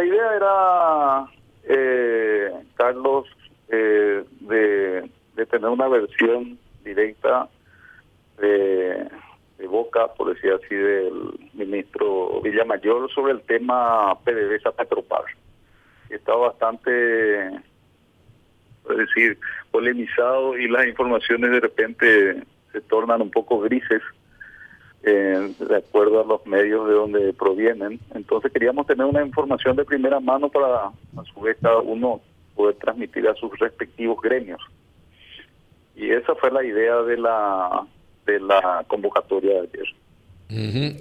La idea era, eh, Carlos, eh, de, tener una versión directa de, de boca, por decir así, del ministro Villamayor sobre el tema PDVSA Petropar. Está bastante, es decir, polemizado y las informaciones de repente se tornan un poco grises eh, de acuerdo a los medios de donde provienen. Entonces queríamos tener una información de primera mano para a su vez cada uno poder transmitir a sus respectivos gremios. Y esa fue la idea de la de la convocatoria de ayer.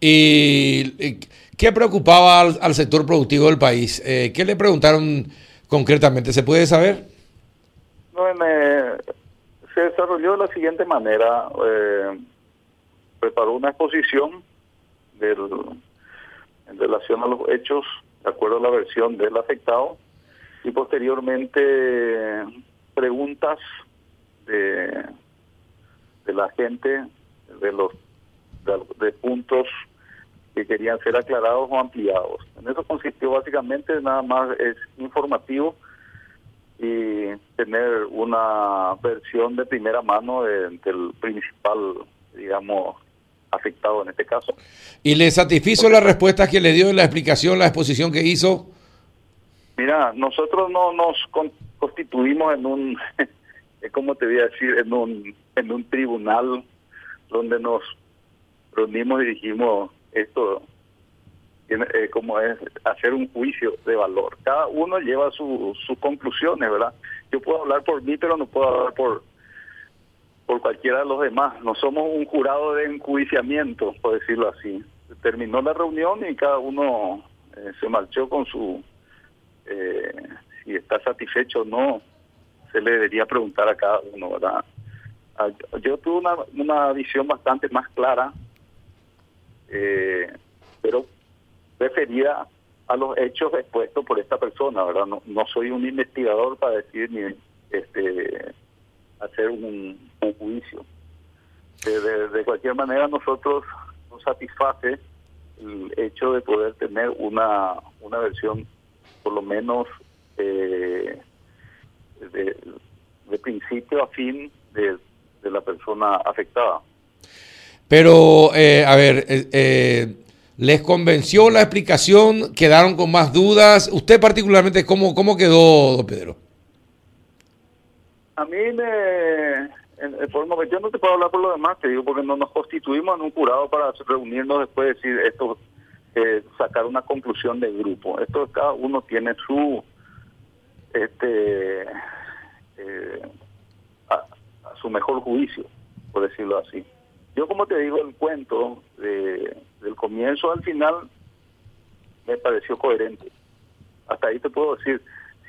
¿Y qué preocupaba al, sector productivo del país? Eh, ¿Qué le preguntaron concretamente? ¿Se puede saber? No, se desarrolló de la siguiente manera. Eh, preparó una exposición del, en relación a los hechos, de acuerdo a la versión del afectado, y posteriormente preguntas de la gente, de los de, puntos que querían ser aclarados o ampliados. En eso consistió básicamente nada más es informativo y tener una versión de primera mano del principal, digamos, afectado en este caso. ¿Y le satisfizo la respuesta que le dio en la explicación, la exposición que hizo? Mira, nosotros no nos constituimos en un como te voy a decir, en un, en un tribunal donde nos reunimos y dijimos esto eh, como es hacer un juicio de valor. Cada uno lleva sus conclusiones, ¿verdad? Yo puedo hablar por mí, pero no puedo hablar por por cualquiera de los demás. No somos un jurado de enjuiciamiento, por decirlo así. Terminó la reunión y cada uno eh, se marchó con su, eh, si está satisfecho o no se le debería preguntar a cada uno, ¿verdad? Ah, yo tuve una, una visión bastante más clara, eh, pero referida a los hechos expuestos por esta persona, ¿verdad? No, no soy un investigador para decir ni este hacer un, juicio. De, de, cualquier manera, nosotros nos satisface el hecho de poder tener una, una versión por lo menos eh, de, principio a fin de, la persona afectada. Pero, eh, a ver, eh, eh, ¿les convenció la explicación? ¿Quedaron con más dudas? ¿Usted particularmente cómo, cómo quedó, don Pedro? A mí me... Por yo no te puedo hablar por lo demás, te digo, porque no nos constituimos en un jurado para reunirnos después de decir esto, sacar una conclusión del grupo. Esto cada uno tiene su este eh, a, su mejor juicio, por decirlo así. Yo como te digo, el cuento de, del comienzo al final me pareció coherente. Hasta ahí te puedo decir,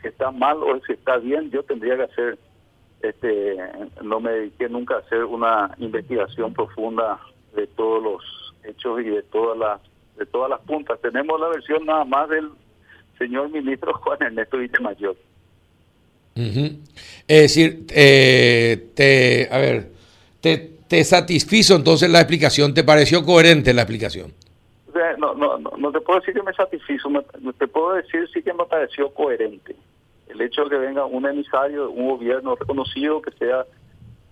si está mal o si está bien, yo tendría que hacer, este, no me dediqué nunca a hacer una investigación profunda de todos los hechos y de todas las de todas las puntas. Tenemos la versión nada más del señor ministro Juan Ernesto Villamayor. Es decir, eh, te, a ver, te, te satisfizo entonces la explicación, ¿te pareció coherente la explicación? No, no, no, no te puedo decir que me satisfizo, te puedo decir sí que me pareció coherente. El hecho de que venga un emisario, un gobierno reconocido, que sea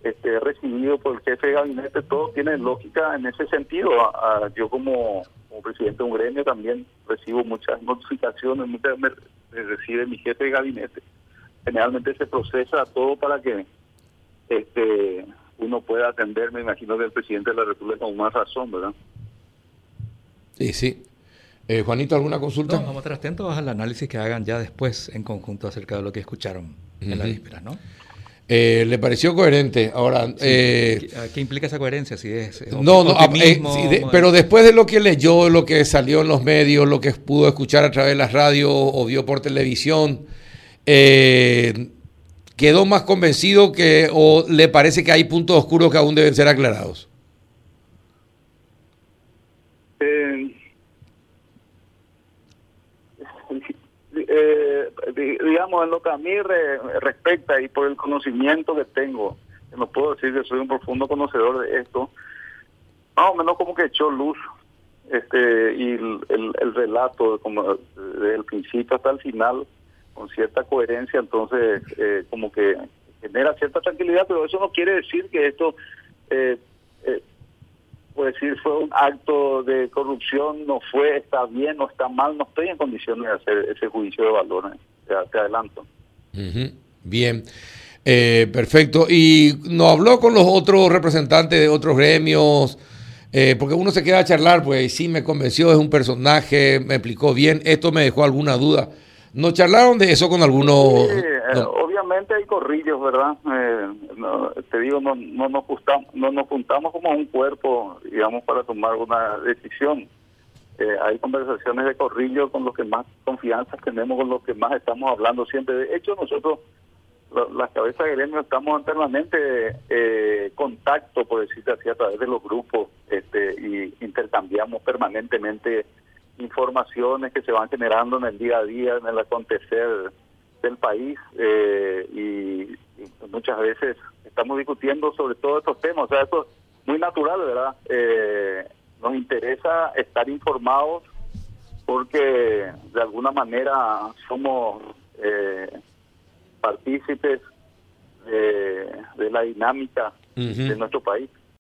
este, recibido por el jefe de gabinete, todo tiene lógica en ese sentido. yo como, como, presidente de un gremio también recibo muchas notificaciones, muchas me recibe mi jefe de gabinete generalmente se procesa todo para que este uno pueda atender, me imagino que el presidente de la República con más razón, ¿verdad? Sí, sí. Eh, Juanito, ¿alguna consulta? vamos a estar atentos al análisis que hagan ya después en conjunto acerca de lo que escucharon en la víspera, ¿no? Eh, ¿Le pareció coherente? Ahora, eh, ¿qué implica esa coherencia? Si es, no, no, pero después de lo que leyó, lo que salió en los medios, lo que pudo escuchar a través de las radios o vio por televisión, eh, ¿quedó más convencido que o le parece que hay puntos oscuros que aún deben ser aclarados? Eh, eh, digamos, en lo que a mí respecta y por el conocimiento que tengo, no puedo decir que soy un profundo conocedor de esto, más o menos como que echó luz este y el, el, relato como de el principio hasta el final con cierta coherencia, entonces eh, como que genera cierta tranquilidad, pero eso no quiere decir que esto, eh, eh, puede decir, fue un acto de corrupción, no fue, está bien, no está mal, no estoy en condiciones de hacer ese juicio de valor, te, adelanto. Bien. Eh, perfecto. ¿Y no habló con los otros representantes de otros gremios? Eh, porque uno se queda a charlar, pues sí me convenció, es un personaje, me explicó bien, esto me dejó alguna duda. ¿No charlaron de eso con algunos? Eh, obviamente hay corrillos, ¿verdad? te digo, no, no, nos juntamos, no nos juntamos como un cuerpo, digamos, para tomar una decisión. hay conversaciones de corrillo con los que más confianza tenemos, con los que más estamos hablando siempre. De hecho, nosotros las cabezas de gremio estamos en permanente eh, contacto, por decirte así, a través de los grupos este, y intercambiamos permanentemente informaciones que se van generando en el día a día, en el acontecer del país eh, y, muchas veces estamos discutiendo sobre todos estos temas. O sea, esto es muy natural, ¿verdad? Eh, nos interesa estar informados porque de alguna manera somos... Eh, partícipes de, la dinámica de nuestro país.